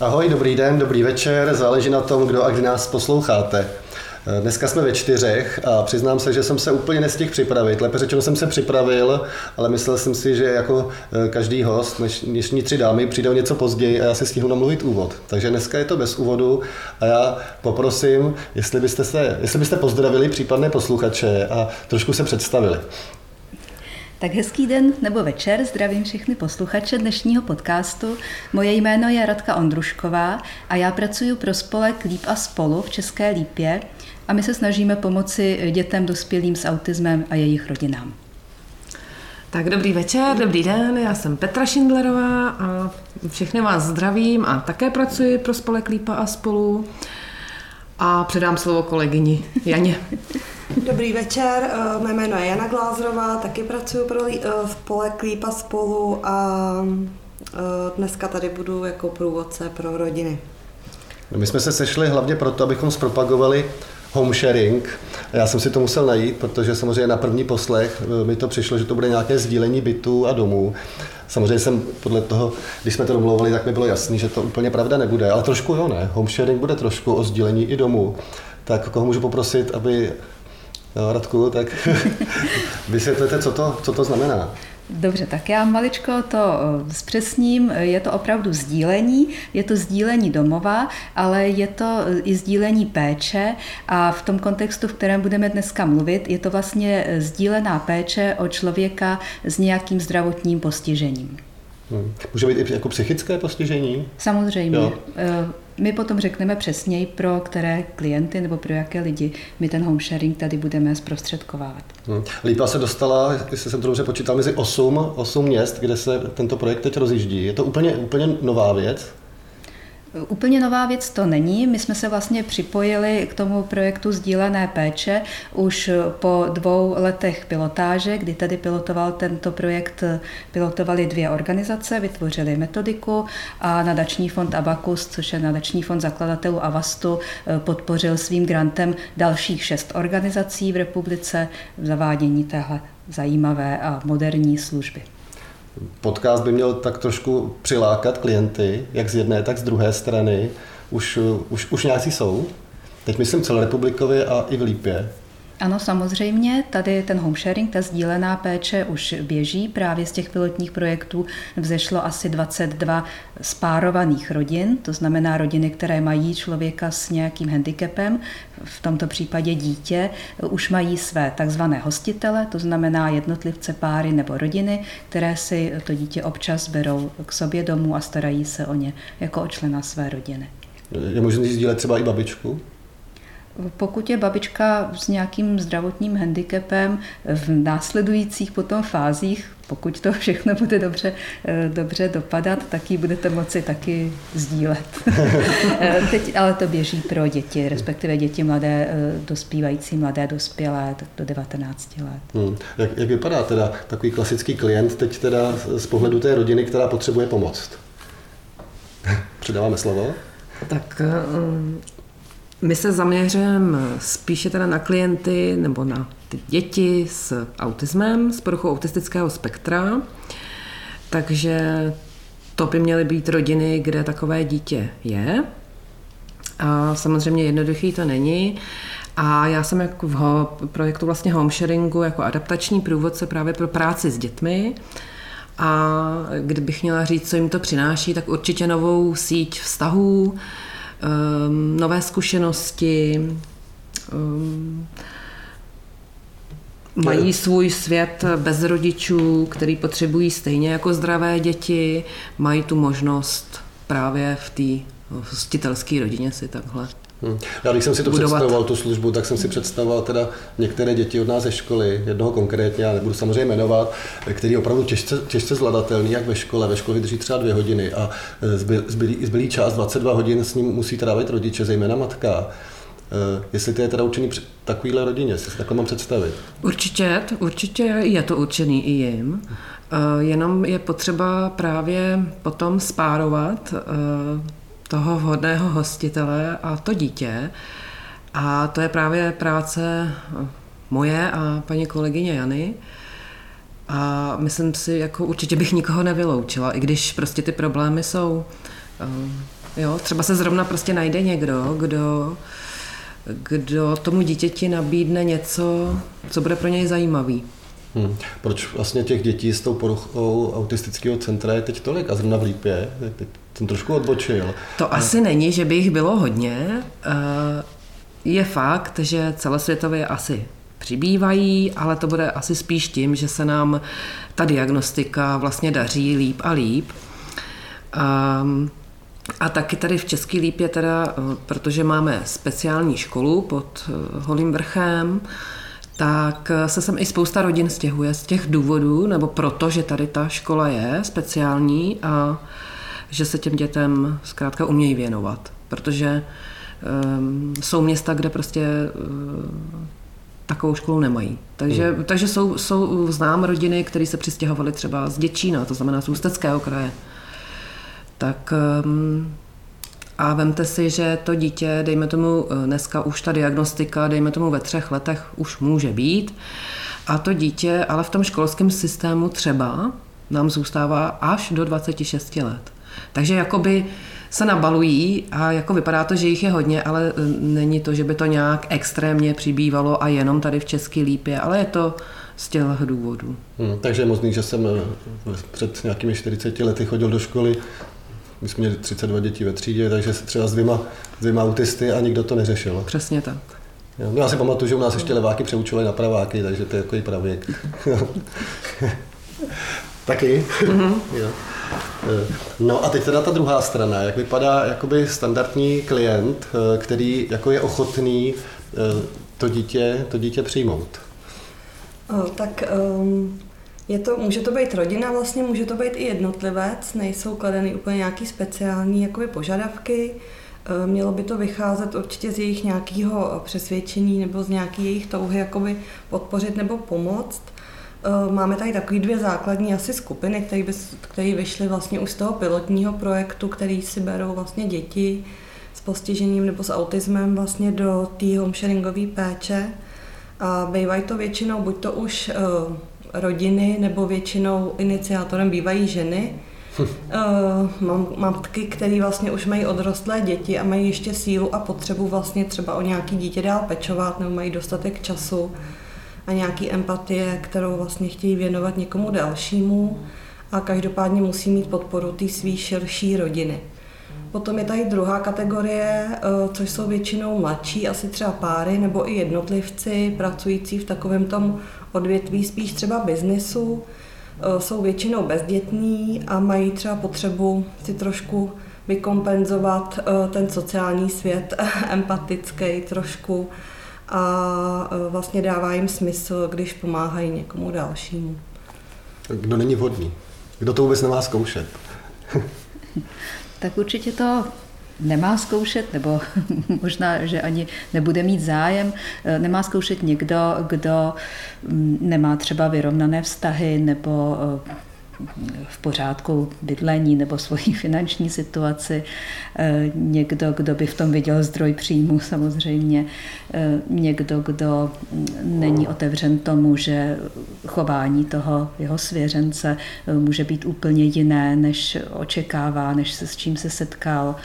Ahoj, dobrý den, dobrý večer, záleží na tom, kdo a kdy nás posloucháte. Dneska jsme ve čtyřech a přiznám se, že jsem se úplně nestihl připravit. Lépe řečeno jsem se připravil, ale myslel jsem si, že jako eh, každý host, než dnešní tři dámy přijdou něco později a já si stihnu namluvit úvod. Takže dneska je to bez úvodu a já poprosím, jestli byste, se, jestli byste pozdravili případné posluchače a trošku se představili. Tak hezký den nebo večer, zdravím všechny posluchače dnešního podcastu. Moje jméno je Radka Ondrušková a já pracuji pro spolek Líp a spolu v České Lípě a my se snažíme pomoci dětem dospělým s autismem a jejich rodinám. Tak dobrý večer, dobrý den, já jsem Petra Šindlerová a všechny vás zdravím a také pracuji pro spolek Lípa a spolu a předám slovo kolegyni Janě. Dobrý večer, eh, mé jméno je Jana Glázerová, taky pracuji pro eh, spolek Lípa spolu a eh, dneska tady budu jako průvodce pro rodiny. My jsme se sešli hlavně proto, abychom zpropagovali home sharing. Já jsem si to musel najít, protože samozřejmě na první poslech mi to přišlo, že to bude nějaké sdílení bytů a domů. Samozřejmě jsem podle toho, když jsme to domluvili, tak mi bylo jasný, že to úplně pravda nebude, ale trošku jo, ne. Home sharing bude trošku o sdílení i domů. Tak koho můžu poprosit, aby Jo, Radku, tak vysvětlete, co to, co to znamená. Dobře, tak já maličko to eh, zpřesním. Je to opravdu sdílení, je to sdílení domova, ale je to eh, i sdílení péče a v tom kontextu, v kterém budeme dneska mluvit, je to vlastně eh, sdílená péče o člověka s nějakým zdravotním postižením. Hmm. Může být i jako psychické postižení? Samozřejmě. Jo. My potom řekneme přesněji, pro které klienty nebo pro jaké lidi my ten home sharing tady budeme zprostředkovávat. Hmm. Lípa se dostala, jestli jsem to dobře počítal, mezi 8, 8 měst, kde se tento projekt teď rozjíždí. Je to úplně, úplně nová věc? Úplně nová věc to není. My jsme se vlastně připojili k tomu projektu sdílené péče už po dvou letech pilotáže, kdy tady pilotoval tento projekt, pilotovali dvě organizace, vytvořili metodiku a nadační fond Abacus, což je nadační fond zakladatelů Avastu, podpořil svým grantem dalších šest organizací v republice v zavádění téhle zajímavé a moderní služby podcast by měl tak trošku přilákat klienty, jak z jedné, tak z druhé strany. Už, už, už nějací jsou. Teď myslím celorepublikově a i v Lípě. Ano, samozřejmě, tady ten home sharing, ta sdílená péče už běží. Právě z těch pilotních projektů vzešlo asi 22 spárovaných rodin, to znamená rodiny, které mají člověka s nějakým handicapem, v tomto případě dítě, už mají své takzvané hostitele, to znamená jednotlivce, páry nebo rodiny, které si to dítě občas berou k sobě domů a starají se o ně jako o člena své rodiny. Je možné sdílet třeba i babičku? Pokud je babička s nějakým zdravotním handicapem v následujících potom fázích, pokud to všechno bude dobře, eh, dobře dopadat, tak ji budete moci taky sdílet. Eh, teď ale to běží pro děti, respektive děti mladé, eh, dospívající mladé, dospělé, tak do 19 let. Hmm. Jak, jak vypadá teda takový klasický klient teď teda z pohledu té rodiny, která potřebuje pomoc? Předáváme slovo. Tak my se zaměřujeme spíše teda na klienty nebo na ty děti s autismem, s poruchou autistického spektra. Takže to by měly být rodiny, kde takové dítě je. A samozřejmě jednoduchý to není. A já jsem jako v projektu vlastně home sharingu jako adaptační průvodce právě pro práci s dětmi. A kdybych měla říct, co jim to přináší, tak určitě novou síť vztahů, um, nové zkušenosti, um, mají svůj svět bez rodičů, který potřebují stejně jako zdravé děti, mají tu možnost právě v té hostitelské rodině si takhle Hmm. Já když jsem si to budovat. představoval, tu službu, tak jsem si představoval teda některé děti od nás ze školy, jednoho konkrétně, já nebudu samozřejmě jmenovat, který je opravdu těžce, těžce zvladatelný, jak ve škole. Ve škole vydrží třeba dvě hodiny a e, zbylý, zbylý, zbylý čas, 22 hodin s ním musí trávit rodiče, zejména matka. Uh, jestli to je teda určený takovýhle rodině, jestli si takhle mám představit. Určitě, určitě je to určený i jim. Uh, jenom je potřeba právě potom spárovat uh, toho vhodného hostitele a to dítě. A to je právě práce moje a paní kolegyně Jany. A myslím si, jako určitě bych nikoho nevyloučila, i když prostě ty problémy jsou Jo, třeba se zrovna prostě najde někdo, kdo, kdo tomu dítěti nabídne něco, co bude pro něj zajímavý. Hmm. Proč vlastně těch dětí s tou poruchou autistického centra je teď tolik a zrovna v Lípě? Teď jsem trošku odbočil. To asi není, že by jich bylo hodně. Eh, je fakt, že celosvětově asi přibývají, ale to bude asi spíš tím, že se nám ta diagnostika vlastně daří líp a líp. Um, a taky tady v Český Lípě teda, eh, protože máme speciální školu pod eh, Holým vrchem, tak se sem i spousta rodin stěhuje z těch důvodů, nebo proto, že tady ta škola je speciální a že se těm dětem zkrátka umějí věnovat. Protože um, jsou města, kde prostě uh, takovou školu nemají. Takže, hmm. takže jsou, jsou znám rodiny, které se přistěhovaly třeba z Děčína, to znamená z Ústeckého kraje. Tak um, a vemte si, že to dítě, dejme tomu eh, dneska už ta diagnostika, dejme tomu ve třech letech už může být. A to dítě, ale v tom školském systému třeba nám zůstává až do 26 let. Takže jakoby se nabalují a jako vypadá to, že jich je hodně, ale eh, není to, že by to nějak extrémně přibývalo a jenom tady v České lípě, ale je to z těch důvodů. Hmm, takže je možný, že jsem eh, před nějakými 40 lety chodil do školy my jsme měli 32 dětí ve třídě, takže se třeba s dvěma, s dvěma autisty a nikdo to neřešil. Přesně tak. Jo, no já si pamatuju, že u nás ještě leváky přeučovali na praváky, takže to je jako i pravěk. Taky. Mm-hmm. jo. No a teď teda ta druhá strana, jak vypadá jakoby standardní klient, eh, který jako je ochotný eh, to dítě, to dítě přijmout. O, tak um, je to, může to být rodina vlastně, může to být i jednotlivec, nejsou kladeny úplně nějaký speciální jakoby požadavky. E, mělo by to vycházet určitě z jejich nějakého přesvědčení nebo z nějaké jejich touhy jakoby podpořit nebo pomoct. E, máme tady takové dvě základní asi skupiny, které, by, které vyšly vlastně už z toho pilotního projektu, který si berou vlastně děti s postižením nebo s autismem vlastně do té homesharingové péče. A bývají to většinou buď to už rodiny nebo většinou iniciátorem bývají ženy. uh, mám matky, které vlastně už mají odrostlé děti a mají ještě sílu a potřebu vlastně třeba o nějaký dítě dál pečovat nebo mají dostatek času a nějaký empatie, kterou vlastně chtějí věnovat někomu dalšímu a každopádně musí mít podporu té svý širší rodiny. Potom je tady druhá kategorie, eh, což jsou většinou mladší, asi třeba páry nebo i jednotlivci pracující v takovém tom odvětví spíš třeba biznesu, eh, jsou většinou bezdětní a mají třeba potřebu si trošku vykompenzovat eh, ten sociální svět, empatický trošku a vlastně dává jim smysl, když pomáhají někomu dalšímu. Kdo není vhodný? Kdo to vůbec nemá zkoušet? tak určitě to nemá zkoušet, nebo možná, že ani nebude mít zájem, eh, nemá zkoušet někdo, kdo mm, nemá třeba vyrovnané vztahy nebo eh, v pořádku bydlení nebo svoji finanční situaci, eh, někdo, kdo by v tom viděl zdroj příjmu samozřejmě, někdo, kdo není otevřen tomu, že chování toho jeho svěřence může být úplně jiné, než očekává, než se s čím se setkal.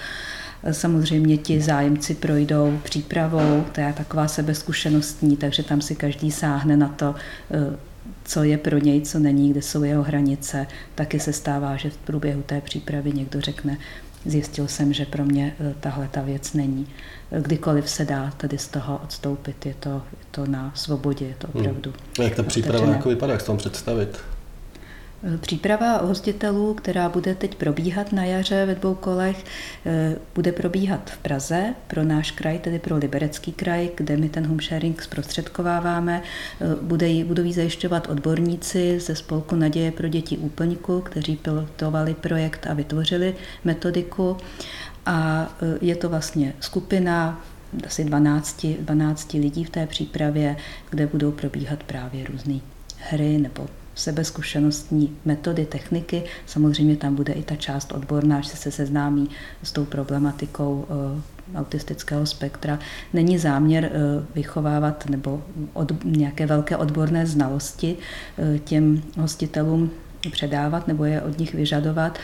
Samozřejmě ti zájemci projdou přípravou, to je taková sebezkušenostní, takže tam si každý sáhne na to, co je pro něj, co není, kde jsou jeho hranice. Taky se stává, že v průběhu té přípravy někdo řekne, zjistil jsem, že pro mě eh, tahle ta věc není. Kdykoliv se dá tady z toho odstoupit, je to, je to na svobodě, je to hmm. opravdu. Hmm. Jak ta příprava jako vypadá, jak se tam představit? Příprava hostitelů, která bude teď probíhat na jaře ve dvou kolech, eh, bude probíhat v Praze pro náš kraj, tedy pro Liberecký kraj, kde my ten home sharing zprostředkováváme. Eh, bude, budou jí zajišťovat odborníci ze spolku Naděje pro děti úplníku, kteří pilotovali projekt a vytvořili metodiku. A eh, je to vlastně skupina asi 12, 12 lidí v té přípravě, kde budou probíhat právě různé hry nebo sebezkušenostní metody, techniky. Samozřejmě tam bude i ta část odborná, že se seznámí s tou problematikou eh, autistického spektra. Není záměr eh, vychovávat nebo od, nějaké velké odborné znalosti eh, těm hostitelům předávat nebo je od nich vyžadovat,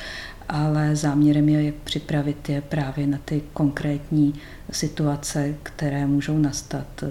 ale záměrem je připravit je právě na ty konkrétní situace, které můžou nastat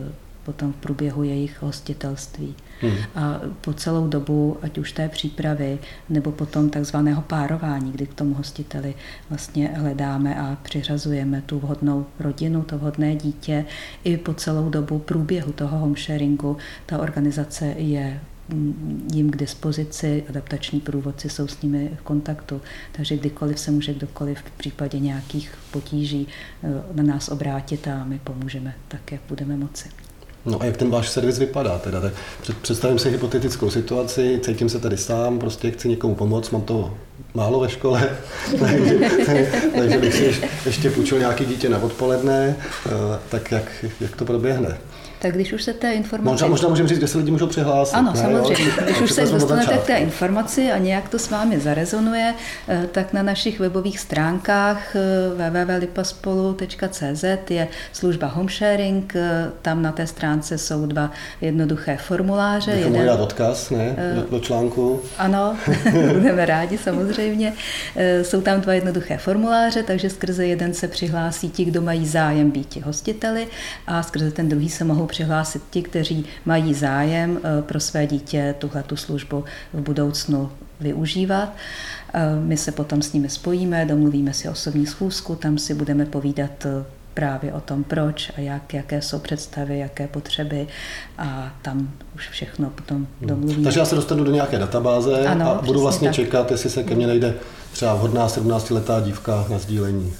potom v průběhu jejich hostitelství. Hmm. A po celou dobu, ať už té přípravy, nebo potom takzvaného párování, kdy k tomu hostiteli vlastně hledáme a přiřazujeme tu vhodnou rodinu, to vhodné dítě, i po celou dobu průběhu toho homesharingu ta organizace je mm, jim k dispozici, adaptační průvodci jsou s nimi v kontaktu, takže kdykoliv se může kdokoliv v případě nějakých potíží eh, na nás obrátit a my pomůžeme tak, jak budeme moci. No a jak ten váš servis vypadá? Teda? Tak představím si hypotetickou situaci, cítím se tady sám, prostě chci někomu pomoct, mám to málo ve škole, takže, takže bych si ještě půjčil nějaký dítě na odpoledne, eh, tak jak, jak to proběhne? Tak když už se té informace... Možná, možná můžeme říct, kde se lidi můžou přihlásit. Ano, ne, samozřejmě. Jo? Když už se dostanete k té informaci a nějak to s vámi zarezonuje, eh, tak na našich webových stránkách eh, www.lipaspolu.cz je služba home sharing. Eh, tam na té stránce jsou dva jednoduché formuláře. Bychom Jeden... dát odkaz ne? Do, do článku. Ano, budeme rádi samozřejmě. Jsou tam dva jednoduché formuláře, takže skrze jeden se přihlásí ti, kdo mají zájem být hostiteli a skrze ten druhý se mohou přihlásit ti, kteří mají zájem eh, pro své dítě tuhle tu službu v budoucnu využívat. Eh, my se potom s nimi spojíme, domluvíme si osobní schůzku, tam si budeme povídat eh, právě o tom, proč a jak, jaké jsou představy, jaké potřeby a tam už všechno potom hmm. domluvíme. Takže já se dostanu do nějaké databáze ano, a budu vlastně tak. čekat, jestli se ke mně najde třeba vhodná 17-letá dívka na sdílení.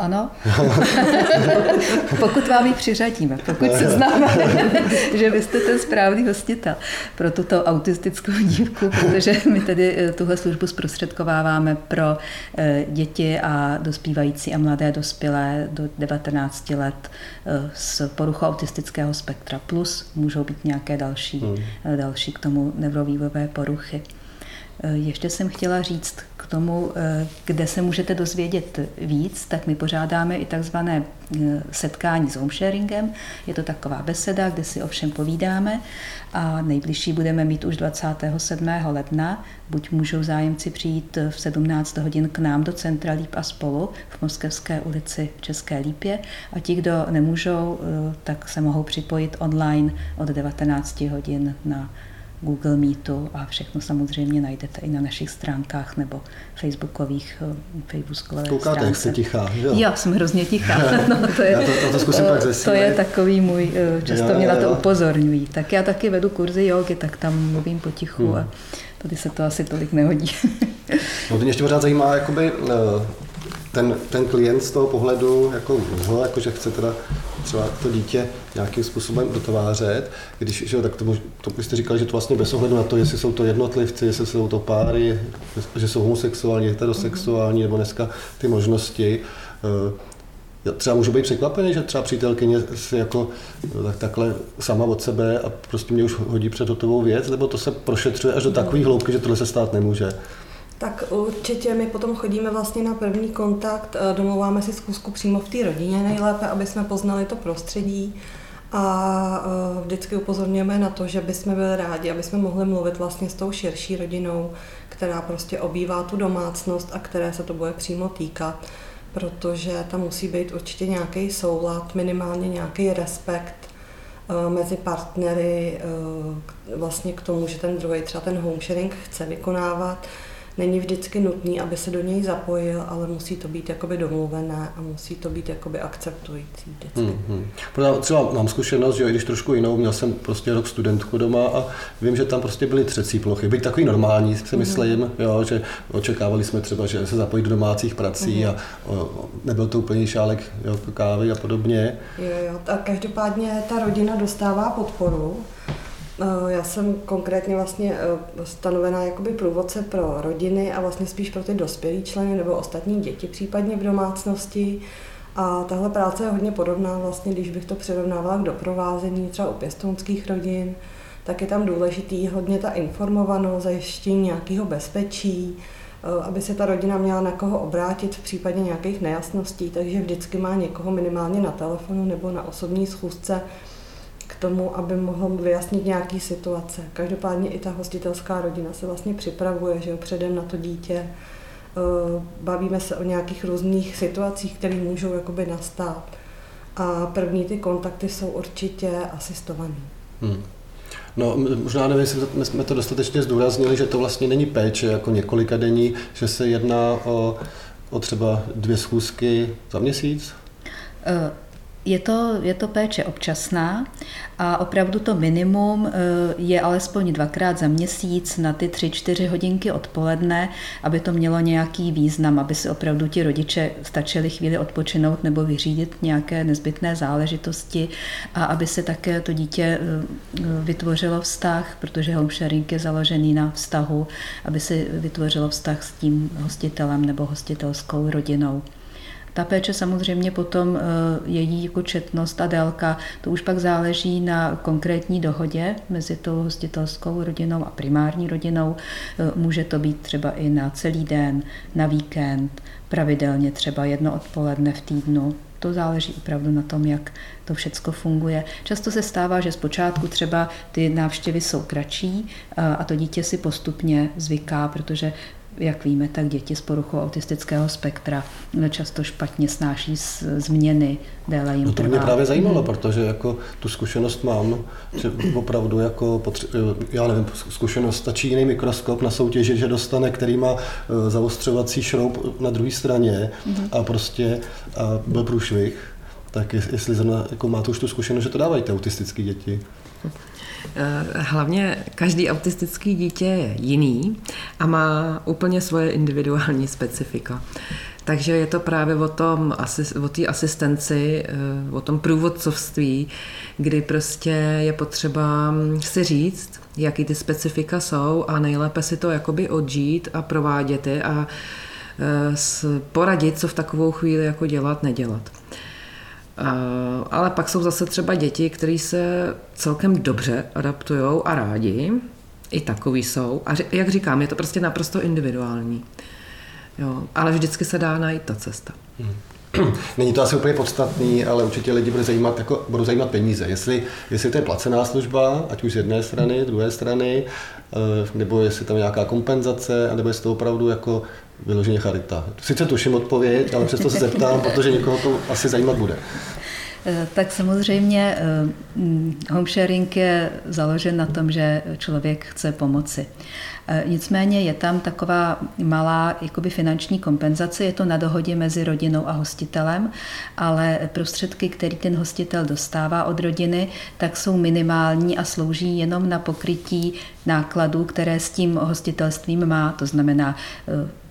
Ano. pokud vám ji přiřadíme, pokud se známe, že vy jste ten správný hostitel pro tuto autistickou dívku, protože my tedy eh, tuhle službu zprostředkováváme pro eh, děti a dospívající a mladé dospělé do 19 let eh, s poruchou autistického spektra plus můžou být nějaké další, hmm. další k tomu neurovývové poruchy. Ještě jsem chtěla říct tomu, eh, kde se můžete dozvědět víc, tak my pořádáme i takzvané eh, setkání s homesharingem. Je to taková beseda, kde si ovšem povídáme a nejbližší budeme mít už 27. ledna. Buď můžou zájemci přijít v 17 hodin k nám do centra Líp a spolu v Moskevské ulici v České Lípě a ti, kdo nemůžou, eh, tak se mohou připojit online od 19 hodin na Google Meetu a všechno samozřejmě najdete i na našich stránkách nebo facebookových eh, facebookové Koukáte, stránce. jak jste tichá, jo? Jo, jsem hrozně tichá. no, to je, já to, to, to zkusím pak To je takový můj, eh, často jo, mě na to jo. upozorňují. Tak já taky vedu kurzy jogy, tak tam mluvím potichu hmm. a tady se to asi tolik nehodí. no, mě ještě pořád zajímá, jakoby, eh, ten, ten klient z toho pohledu, jako, no, jako že chce teda třeba to dítě nějakým způsobem dotvářet, když, že, tak to, to jste říkali, že to vlastně bez ohledu na to, jestli jsou to jednotlivci, jestli jsou to páry, že jsou homosexuální, heterosexuální, nebo dneska ty možnosti, eh, já třeba můžu být překvapený, že třeba přítelkyně si jako tak, takhle sama od sebe a prostě mě už hodí před hotovou věc, nebo to se prošetřuje až do takové hloubky, že tohle se stát nemůže. Tak určitě my potom chodíme vlastně na první kontakt, eh, domluváme si zkusku přímo v té rodině. Nejlépe, aby jsme poznali to prostředí a eh, vždycky upozorňujeme na to, že bychom byli rádi, aby jsme mohli mluvit vlastně s tou širší rodinou, která prostě obývá tu domácnost a které se to bude přímo týkat, protože tam musí být určitě nějaký soulad, minimálně nějaký respekt eh, mezi partnery vlastně k tomu, že ten druhý třeba ten home sharing chce vykonávat, není vždycky nutný, aby se do něj zapojil, ale musí to být jakoby domluvené a musí to být jakoby akceptující vždycky. Mm-hmm. Protože třeba mám zkušenost, že i když trošku jinou, měl jsem prostě rok studentku doma a vím, že tam prostě byly třecí plochy. Byť takový normální, si mhm. myslím, mm-hmm. jo, že očekávali jsme třeba, že se zapojí do domácích prací mm-hmm. a o, nebyl to úplně šálek jo, kávy a podobně. Jo, jo, a každopádně ta rodina dostává podporu já jsem konkrétně vlastně eh, stanovená jakoby průvodce pro rodiny a vlastně spíš pro ty dospělé členy nebo ostatní děti případně v domácnosti. A tahle práce je hodně podobná vlastně, když bych to přirovnávala k doprovázení třeba u pěstounských rodin, tak je tam důležitý hodně ta informovanost, zajištění nějakého bezpečí, eh, aby se ta rodina měla na koho obrátit v případě nějakých nejasností, takže vždycky má někoho minimálně na telefonu nebo na osobní schůzce, tomu, aby mohl vyjasnit nějaký situace. Každopádně i ta hostitelská rodina se vlastně připravuje, že jo, předem na to dítě, bavíme se o nějakých různých situacích, které můžou jakoby nastat. A první ty kontakty jsou určitě asistované. Hmm. No, možná nevím, jestli jsme to dostatečně zdůraznili, že to vlastně není péče jako několika denní, že se jedná o, o třeba dvě schůzky za měsíc? Uh. Je to, je to péče občasná a opravdu to minimum eh, je alespoň dvakrát za měsíc na ty tři, čtyři hodinky odpoledne, aby to mělo nějaký význam, aby si opravdu ti rodiče stačili chvíli odpočinout nebo vyřídit nějaké nezbytné záležitosti a aby se také to dítě eh, vytvořilo vztah, protože home sharing je založený na vztahu, aby si vytvořilo vztah s tím hostitelem nebo hostitelskou rodinou. Ta péče samozřejmě potom eh, její jako četnost a délka, to už pak záleží na konkrétní dohodě mezi tou hostitelskou rodinou a primární rodinou. Eh, může to být třeba i na celý den, na víkend, pravidelně třeba jedno odpoledne v týdnu. To záleží opravdu na tom, jak to všechno funguje. Často se stává, že zpočátku třeba ty návštěvy jsou kratší eh, a to dítě si postupně zvyká, protože jak víme, tak děti s poruchou autistického spektra často špatně snáší změny, déle jim No to mě právě zajímalo, hmm. protože jako tu zkušenost mám, že opravdu jako, potře- já nevím, zkušenost stačí jiný mikroskop na soutěži, že dostane, který má e, zaostřovací šroub na druhé straně hmm. a prostě a byl průšvih, tak jestli zrovna jako máte už tu zkušenost, že to dávají ty autistické děti. Eh, hlavně každý autistický dítě je jiný a má úplně svoje individuální specifika. Takže je to právě o tom, o té asistenci, eh, o tom průvodcovství, kdy prostě je potřeba si říct, jaký ty specifika jsou a nejlépe si to jakoby odžít a provádět je a eh, poradit, co v takovou chvíli jako dělat, nedělat. Ale pak jsou zase třeba děti, které se celkem dobře adaptují a rádi. I takový jsou. A jak říkám, je to prostě naprosto individuální. Jo, ale vždycky se dá najít ta cesta. Hmm. Není to asi úplně podstatný, ale určitě lidi bude zajímat, jako, budou zajímat peníze. Jestli, jestli to je placená služba, ať už z jedné strany, druhé strany, eh, nebo jestli tam nějaká kompenzace, nebo jestli to opravdu jako vyloženě charita. Sice tuším odpověď, ale přesto se zeptám, protože někoho to asi zajímat bude. Eh, tak samozřejmě eh, mm, home sharing je založen na tom, že člověk chce pomoci. Eh, nicméně je tam taková malá jakoby finanční kompenzace, je to na dohodě mezi rodinou a hostitelem, ale prostředky, které ten hostitel dostává od rodiny, tak jsou minimální a slouží jenom na pokrytí nákladů, které s tím hostitelstvím má, to znamená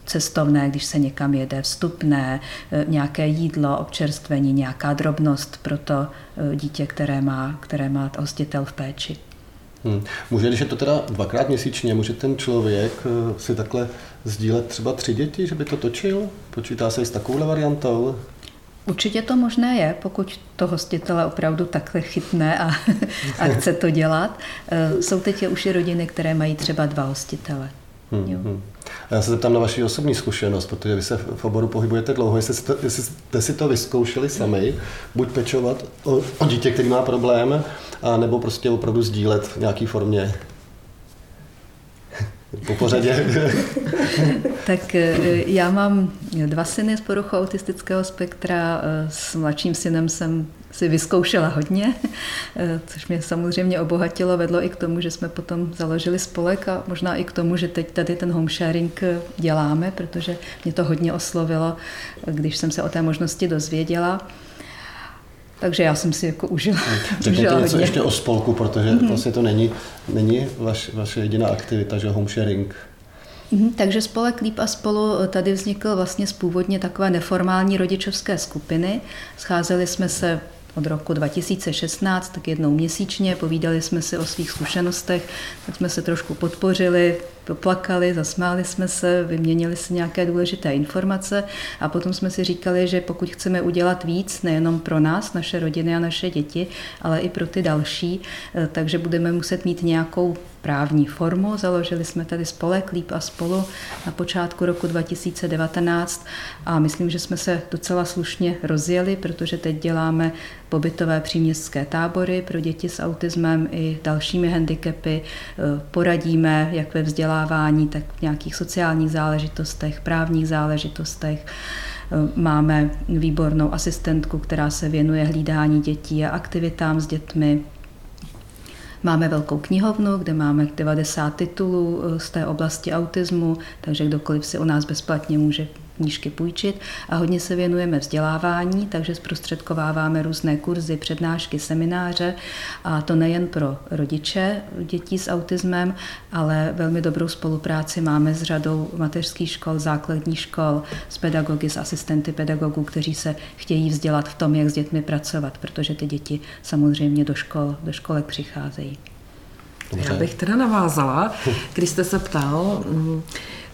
cestovné, když se někam jede, vstupné, e, nějaké jídlo, občerstvení, nějaká drobnost pro to e, dítě, které má, které má hostitel v péči. Hmm. Může, když je to teda dvakrát měsíčně, může ten člověk e, si takhle sdílet třeba tři děti, že by to točil? Počítá se i s takovou variantou? Určitě to možné je, pokud to hostitele opravdu takhle chytne a, a chce to dělat. Jsou teď už i rodiny, které mají třeba dva hostitele. Hmm, hmm. Já se zeptám na vaši osobní zkušenost, protože vy se v oboru pohybujete dlouho, jestli jste, jestli jste si to vyzkoušeli sami, buď pečovat o, o dítě, který má problém, a nebo prostě opravdu sdílet v nějaké formě po pořadě. tak e, já mám dva syny z poruchou autistického spektra. E, s mladším synem jsem si vyzkoušela hodně, e, což mě samozřejmě obohatilo, vedlo i k tomu, že jsme potom založili spolek a možná i k tomu, že teď tady ten home sharing děláme, protože mě to hodně oslovilo, když jsem se o té možnosti dozvěděla. Takže já jsem si jako užila. Řekněte něco hodně. ještě o spolku, protože mm-hmm. vlastně to není, není vaš, vaše jediná aktivita, že home sharing. Mm-hmm, takže spolek Líp a spolu tady vznikl vlastně z původně takové neformální rodičovské skupiny. Scházeli jsme se od roku 2016, tak jednou měsíčně, povídali jsme si o svých zkušenostech, tak jsme se trošku podpořili, poplakali, zasmáli jsme se, vyměnili si nějaké důležité informace a potom jsme si říkali, že pokud chceme udělat víc, nejenom pro nás, naše rodiny a naše děti, ale i pro ty další, eh, takže budeme muset mít nějakou právní formu. Založili jsme tady spolek Líp a spolu na počátku roku 2019 a myslím, že jsme se docela slušně rozjeli, protože teď děláme pobytové příměstské tábory pro děti s autismem i dalšími handicapy. Eh, poradíme jak ve vzdělávání, vzdělávání, tak v nějakých sociálních záležitostech, právních záležitostech. Máme výbornou asistentku, která se věnuje hlídání dětí a aktivitám s dětmi. Máme velkou knihovnu, kde máme 90 titulů z té oblasti autismu, takže kdokoliv si u nás bezplatně může knížky půjčit a hodně se věnujeme vzdělávání, takže zprostředkováváme různé kurzy, přednášky, semináře a to nejen pro rodiče dětí s autismem, ale velmi dobrou spolupráci máme s řadou mateřských škol, základních škol, s pedagogy, s asistenty pedagogů, kteří se chtějí vzdělat v tom, jak s dětmi pracovat, protože ty děti samozřejmě do škol, do školek přicházejí. Já bych teda navázala, když jste se ptal, mm,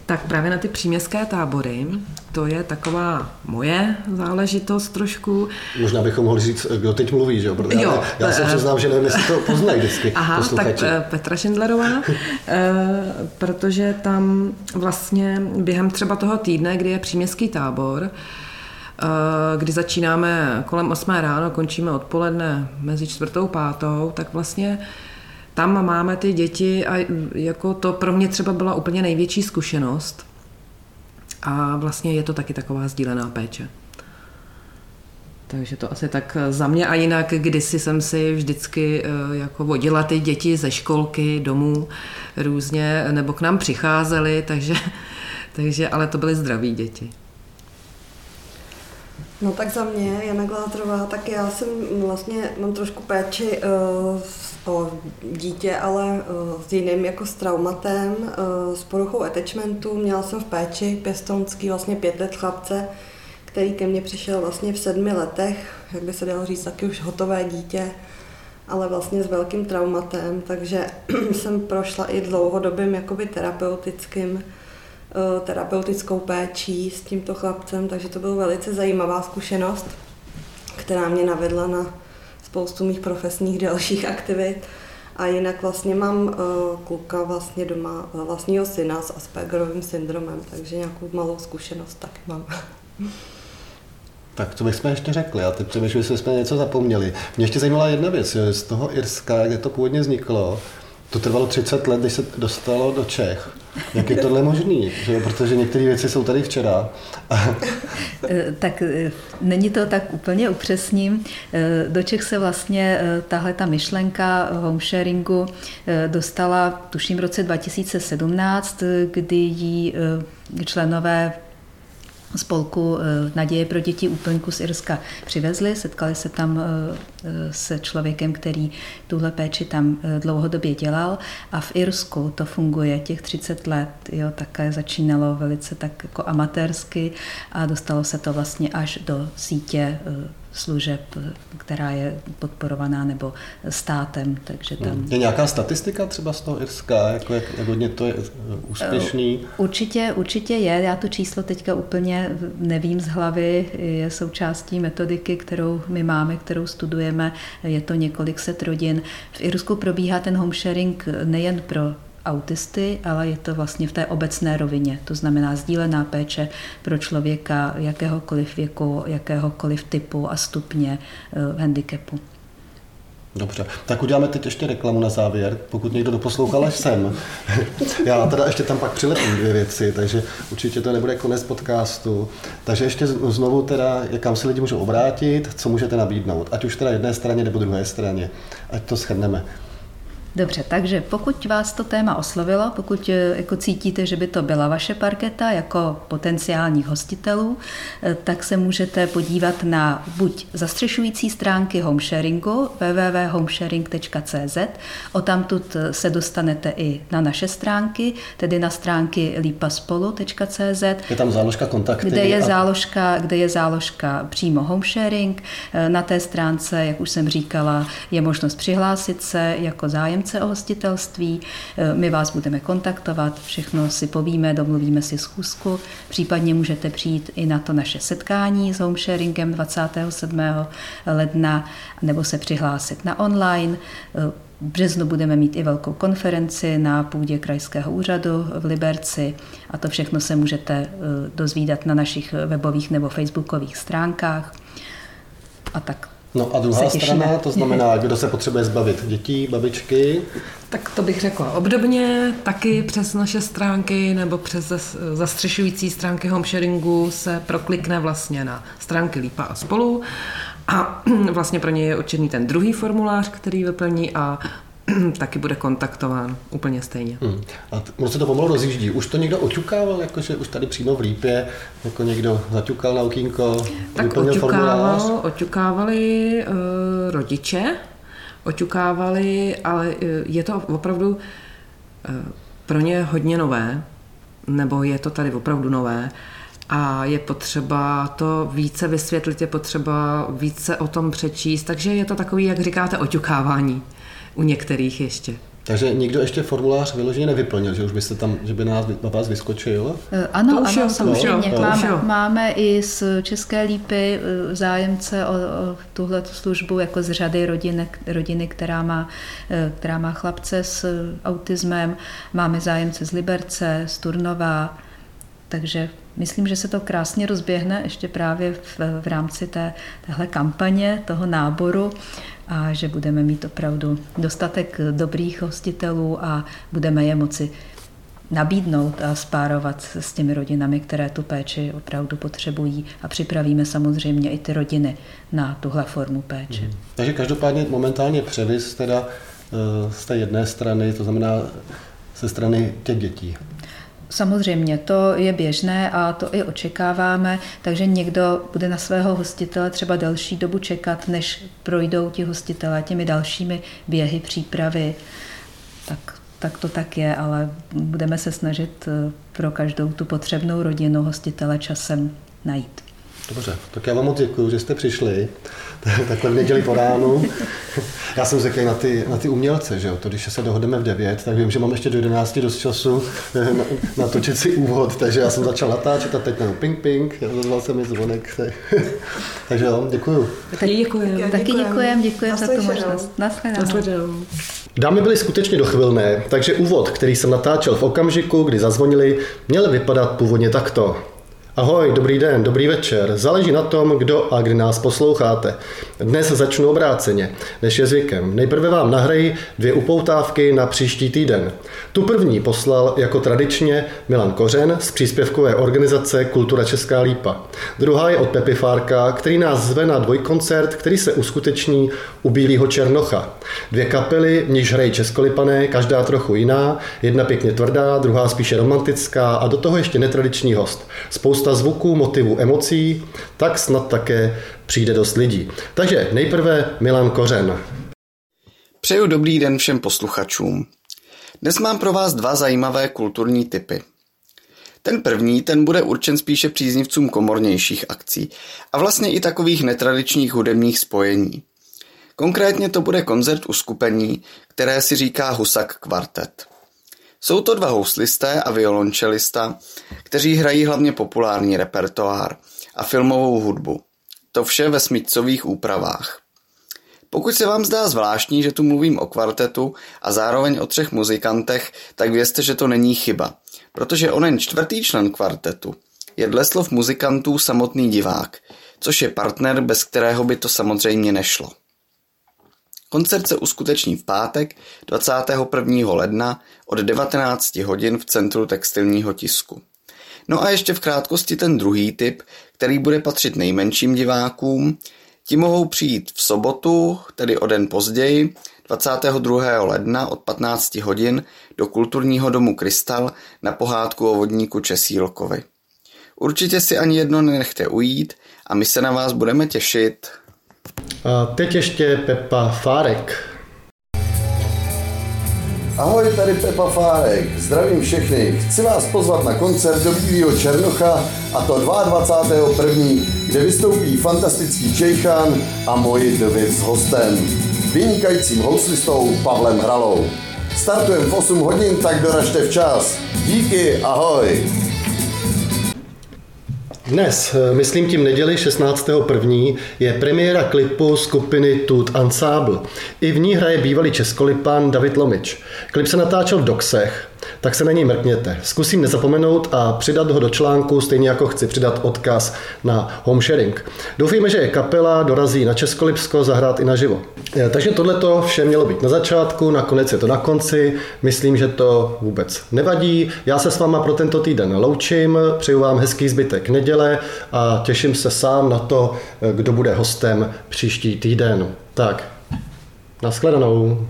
tak právě na ty příměstské tábory, to je taková moje záležitost trošku. Možná bychom mohli říct, kdo teď mluví, že jo? Protože jo já, já se přiznám, že nevím, jestli to poznají vždycky Aha, posluchači. tak eh, Petra Šindlerová, eh, protože tam vlastně během třeba toho týdne, kdy je příměstský tábor, eh, kdy začínáme kolem 8 ráno, končíme odpoledne mezi čtvrtou pátou, tak vlastně tam máme ty děti a jako to pro mě třeba byla úplně největší zkušenost. A vlastně je to taky taková sdílená péče. Takže to asi tak za mě a jinak kdysi jsem si vždycky eh, jako vodila ty děti ze školky domů různě, nebo k nám přicházely, takže, takže ale to byly zdraví děti. No tak za mě, Jana Glátrová, tak já jsem vlastně, mám trošku péči uh, dítě, ale uh, s jiným jako s traumatem, uh, s poruchou attachmentu. Měla jsem v péči pěstounský vlastně pět let chlapce, který ke mně přišel vlastně v sedmi letech, jak by se dalo říct, taky už hotové dítě, ale vlastně s velkým traumatem, takže jsem prošla i dlouhodobým jakoby terapeutickým Eh, terapeutickou péčí s tímto chlapcem, takže to byla velice zajímavá zkušenost, která mě navedla na spoustu mých profesních dalších aktivit. A jinak vlastně mám uh, kluka vlastně doma, uh, vlastního syna s Aspergerovým syndromem, takže nějakou malou zkušenost taky mám. Tak to bychom ještě řekli, a teď přemýšlím, že jsme něco zapomněli. Mě ještě zajímala jedna věc, z toho Irska, kde to původně vzniklo, to trvalo 30 let, než se dostalo do Čech. Jak je tohle možný? Že? Protože některé věci jsou tady včera. Eh, tak eh, není to tak úplně upřesním. Eh, do Čech se vlastně tahle ta myšlenka home sharingu dostala tuším v roce 2017, kdy ji členové spolku eh, Naděje pro děti úplňku z Irska přivezli. Setkali se tam eh, eh, se člověkem, který tuhle péči tam dlouhodobě dělal a v Irsku to funguje těch 30 let. Jo, také začínalo velice tak jako amatérsky a dostalo se to vlastně až do sítě služeb, která je podporovaná nebo státem. Takže tam... Je nějaká statistika třeba z toho Irska, jako jak, jak hodně to je úspěšný? Určitě, určitě je. Já to číslo teďka úplně nevím z hlavy. Je součástí metodiky, kterou my máme, kterou studujeme. Je to několik set rodin. V Irsku probíhá ten home sharing nejen pro autisty, ale je to vlastně v té obecné rovině. To znamená sdílená péče pro člověka jakéhokoliv věku, jakéhokoliv typu a stupně uh, handicapu. Dobře, tak uděláme teď ještě reklamu na závěr, pokud někdo doposlouchal až sem. Já teda ještě tam pak přilepím dvě věci, takže určitě to nebude konec podcastu. Takže ještě znovu teda, kam se lidi můžou obrátit, co můžete nabídnout, ať už teda jedné straně nebo druhé straně, ať to shrneme. Dobře, takže pokud vás to téma oslovilo, pokud eh, jako cítíte, že by to byla vaše parketa jako potenciálních hostitelů, eh, tak se můžete podívat na buď zastřešující stránky homesharingu www.homesharing.cz, o tamtud eh, se dostanete i na naše stránky, tedy na stránky lipaspolu.cz. Je tam záložka kontakty. Kde je, a... záložka, kde je záložka přímo homesharing. Na té stránce, jak už jsem říkala, je možnost přihlásit se jako zájem zájemce o hostitelství. Eh, my vás budeme kontaktovat, všechno si povíme, domluvíme si schůzku. Případně můžete přijít i na to naše setkání s homesharingem 27. ledna nebo se přihlásit na online. Eh, v březnu budeme mít i velkou konferenci na půdě Krajského úřadu v Liberci a to všechno se můžete eh, dozvídat na našich webových nebo facebookových stránkách. A tak No a druhá strana, to znamená, kdo se potřebuje zbavit? Dětí, babičky. Tak to bych řekla obdobně, taky přes naše stránky nebo přes zas- zastřešující stránky homesharingu se proklikne vlastně na stránky Lípa a spolu. A vlastně pro něj je určený ten druhý formulář, který vyplní a taky bude kontaktován úplně stejně. Hmm. A t- ono se to pomalu rozjíždí. Už to někdo oťukával, jakože už tady přímo v Lípě, jako někdo zaťukal na okýnko, Tak oťukával, oťukávali uh, rodiče, oťukávali, ale uh, je to opravdu uh, pro ně hodně nové, nebo je to tady opravdu nové a je potřeba to více vysvětlit, je potřeba více o tom přečíst, takže je to takový, jak říkáte, oťukávání u některých ještě. Takže nikdo ještě formulář vyloženě nevyplnil, že už byste tam, že by na, nás, na vás vyskočil. Eh, Ano, To už ano, jo, samozřejmě. to máme, máme i z České lípy eh, zájemce o, o tuhle službu jako z řady rodiny, rodiny která, má, eh, která má chlapce s autismem. Máme zájemce z Liberce, z Turnova, takže myslím, že se to krásně rozběhne ještě právě v, v rámci té, téhle kampaně, toho náboru a že budeme mít opravdu dostatek dobrých hostitelů a budeme je moci nabídnout a spárovat s těmi rodinami, které tu péči opravdu potřebují a připravíme samozřejmě i ty rodiny na tuhle formu péče. Mhm. Takže každopádně momentálně převis teda eh, z té jedné strany, to znamená ze strany těch dětí. Samozřejmě, to je běžné a to i očekáváme, takže někdo bude na svého hostitele třeba delší dobu čekat, než projdou ti hostitele těmi dalšími běhy, přípravy. Tak, tak to tak je, ale budeme se snažit eh, pro každou tu potřebnou rodinu hostitele časem najít. Dobře, tak já vám moc děkuji, že jste přišli takhle v neděli po ránu. Já jsem zvyklý na ty, na ty umělce, že jo? To, když se dohodneme v 9, tak vím, že mám ještě do 11 dost času eh, na, natočit si úvod, takže já jsem začal natáčet a teď jenom ping ping, ozval se mi zvonek. tak- takže jo, děkuji. Taky děkujeme. Taky děkujeme, děkujeme za tu možnost. Nasledanou. Dámy byly skutečně dochvilné, takže úvod, který jsem natáčel v okamžiku, kdy zazvonili, měl vypadat původně takto. Ahoj, dobrý den, dobrý večer. Záleží na tom, kdo a kdy nás posloucháte. Dnes začnu obráceně, než je zvykem. Nejprve vám nahraji dvě upoutávky na příští týden. Tu první poslal jako tradičně Milan Kořen z příspěvkové organizace Kultura Česká lípa. Druhá je od Pepi Fárka, který nás zve na dvojkoncert, který se uskuteční u Bílého Černocha. Dvě kapely, v níž hrají českolipané, každá trochu jiná, jedna pěkně tvrdá, druhá spíše romantická a do toho ještě netradiční host. Spousta zvuků, motivů, emocí, tak snad také přijde dost lidí. Takže nejprve Milan Kořen. Přeju dobrý den všem posluchačům. Dnes mám pro vás dva zajímavé kulturní typy. Ten první, ten bude určen spíše příznivcům komornějších akcí a vlastně i takových netradičních hudebních spojení. Konkrétně to bude koncert uskupení, které si říká Husak kvartet. Jsou to dva houslisté a violončelista, kteří hrají hlavně populární repertoár a filmovou hudbu. To vše ve smyčcových úpravách. Pokud se vám zdá zvláštní, že tu mluvím o kvartetu a zároveň o třech muzikantech, tak vězte, že to není chyba, protože onen čtvrtý člen kvartetu je dle slov muzikantů samotný divák, což je partner, bez kterého by to samozřejmě nešlo. Koncert se uskuteční v pátek 21. ledna od 19 hodin v Centru textilního tisku. No a ještě v krátkosti ten druhý typ, který bude patřit nejmenším divákům, Ti mohou přijít v sobotu, tedy o den později, 22. ledna od 15 hodin do kulturního domu Krystal na pohádku o vodníku Česílkovi. Určitě si ani jedno nenechte ujít a my se na vás budeme těšit. A teď ještě Pepa Fárek. Ahoj, tady Pepa Fárek. Zdravím všechny. Chci vás pozvat na koncert do Bílého Černocha a to 22.1., kde vystoupí fantastický Čejchan a moji Dvě s hostem. Vynikajícím houslistou Pavlem Hralou. Startujeme v 8 hodin, tak doražte včas. Díky, ahoj. Dnes, eh, myslím tím neděli 16.1., je premiéra klipu skupiny Tut Ensemble. I v ní hraje bývalý českolipan David Lomič. Klip se natáčel v Doxech. Tak se na něj mrkněte. Zkusím nezapomenout a přidat ho do článku, stejně jako chci přidat odkaz na home sharing. Doufejme, že kapela dorazí na Českolipsko zahrát i naživo. Eh, takže tohle to vše mělo být na začátku, nakonec je to na konci. Myslím, že to vůbec nevadí. Já se s váma pro tento týden loučím, přeju vám hezký zbytek neděle a těším se sám na to, eh, kdo bude hostem příští týden. Tak, nashledanou.